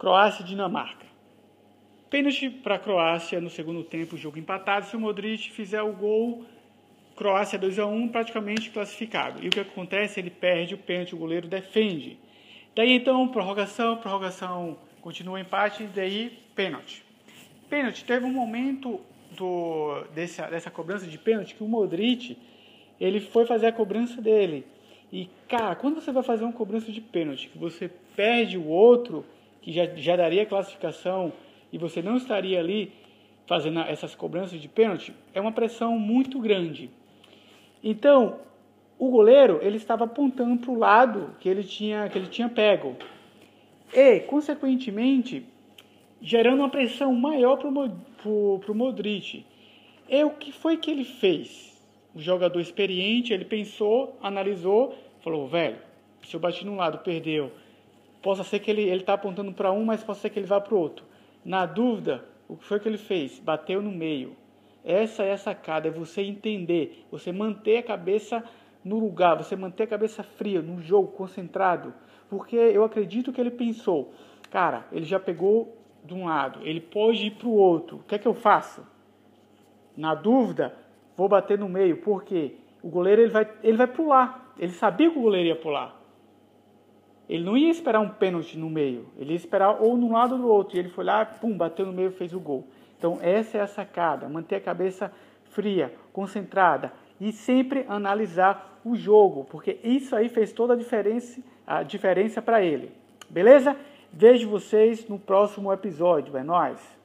Croácia e Dinamarca. Pênalti para a Croácia no segundo tempo, jogo empatado. Se o Modric fizer o gol, Croácia 2 a 1 praticamente classificado. E o que acontece? Ele perde o pênalti, o goleiro defende. Daí então, prorrogação, prorrogação continua o empate, daí pênalti. Pênalti, teve um momento do, dessa, dessa cobrança de pênalti que o Modric ele foi fazer a cobrança dele. E, cara, quando você vai fazer uma cobrança de pênalti, que você perde o outro, que já, já daria classificação, e você não estaria ali fazendo essas cobranças de pênalti, é uma pressão muito grande. Então, o goleiro ele estava apontando para o lado que ele tinha que ele tinha pego e, consequentemente, gerando uma pressão maior para o Modric. E o que foi que ele fez? O jogador experiente, ele pensou, analisou, falou, velho, se eu bati num lado, perdeu. Possa ser que ele está apontando para um, mas possa ser que ele vá para o outro. Na dúvida, o que foi que ele fez? Bateu no meio. Essa é a sacada, é você entender, você manter a cabeça no lugar, você manter a cabeça fria, no jogo, concentrado. Porque eu acredito que ele pensou, cara, ele já pegou de um lado, ele pode ir para o outro. O que é que eu faço? Na dúvida, vou bater no meio, porque o goleiro ele vai, ele vai pular. Ele sabia que o goleiro ia pular. Ele não ia esperar um pênalti no meio, ele ia esperar ou num lado ou no outro. E ele foi lá, pum, bateu no meio e fez o gol. Então, essa é a sacada: manter a cabeça fria, concentrada e sempre analisar o jogo, porque isso aí fez toda a diferença, a diferença para ele. Beleza? Vejo vocês no próximo episódio. É nóis!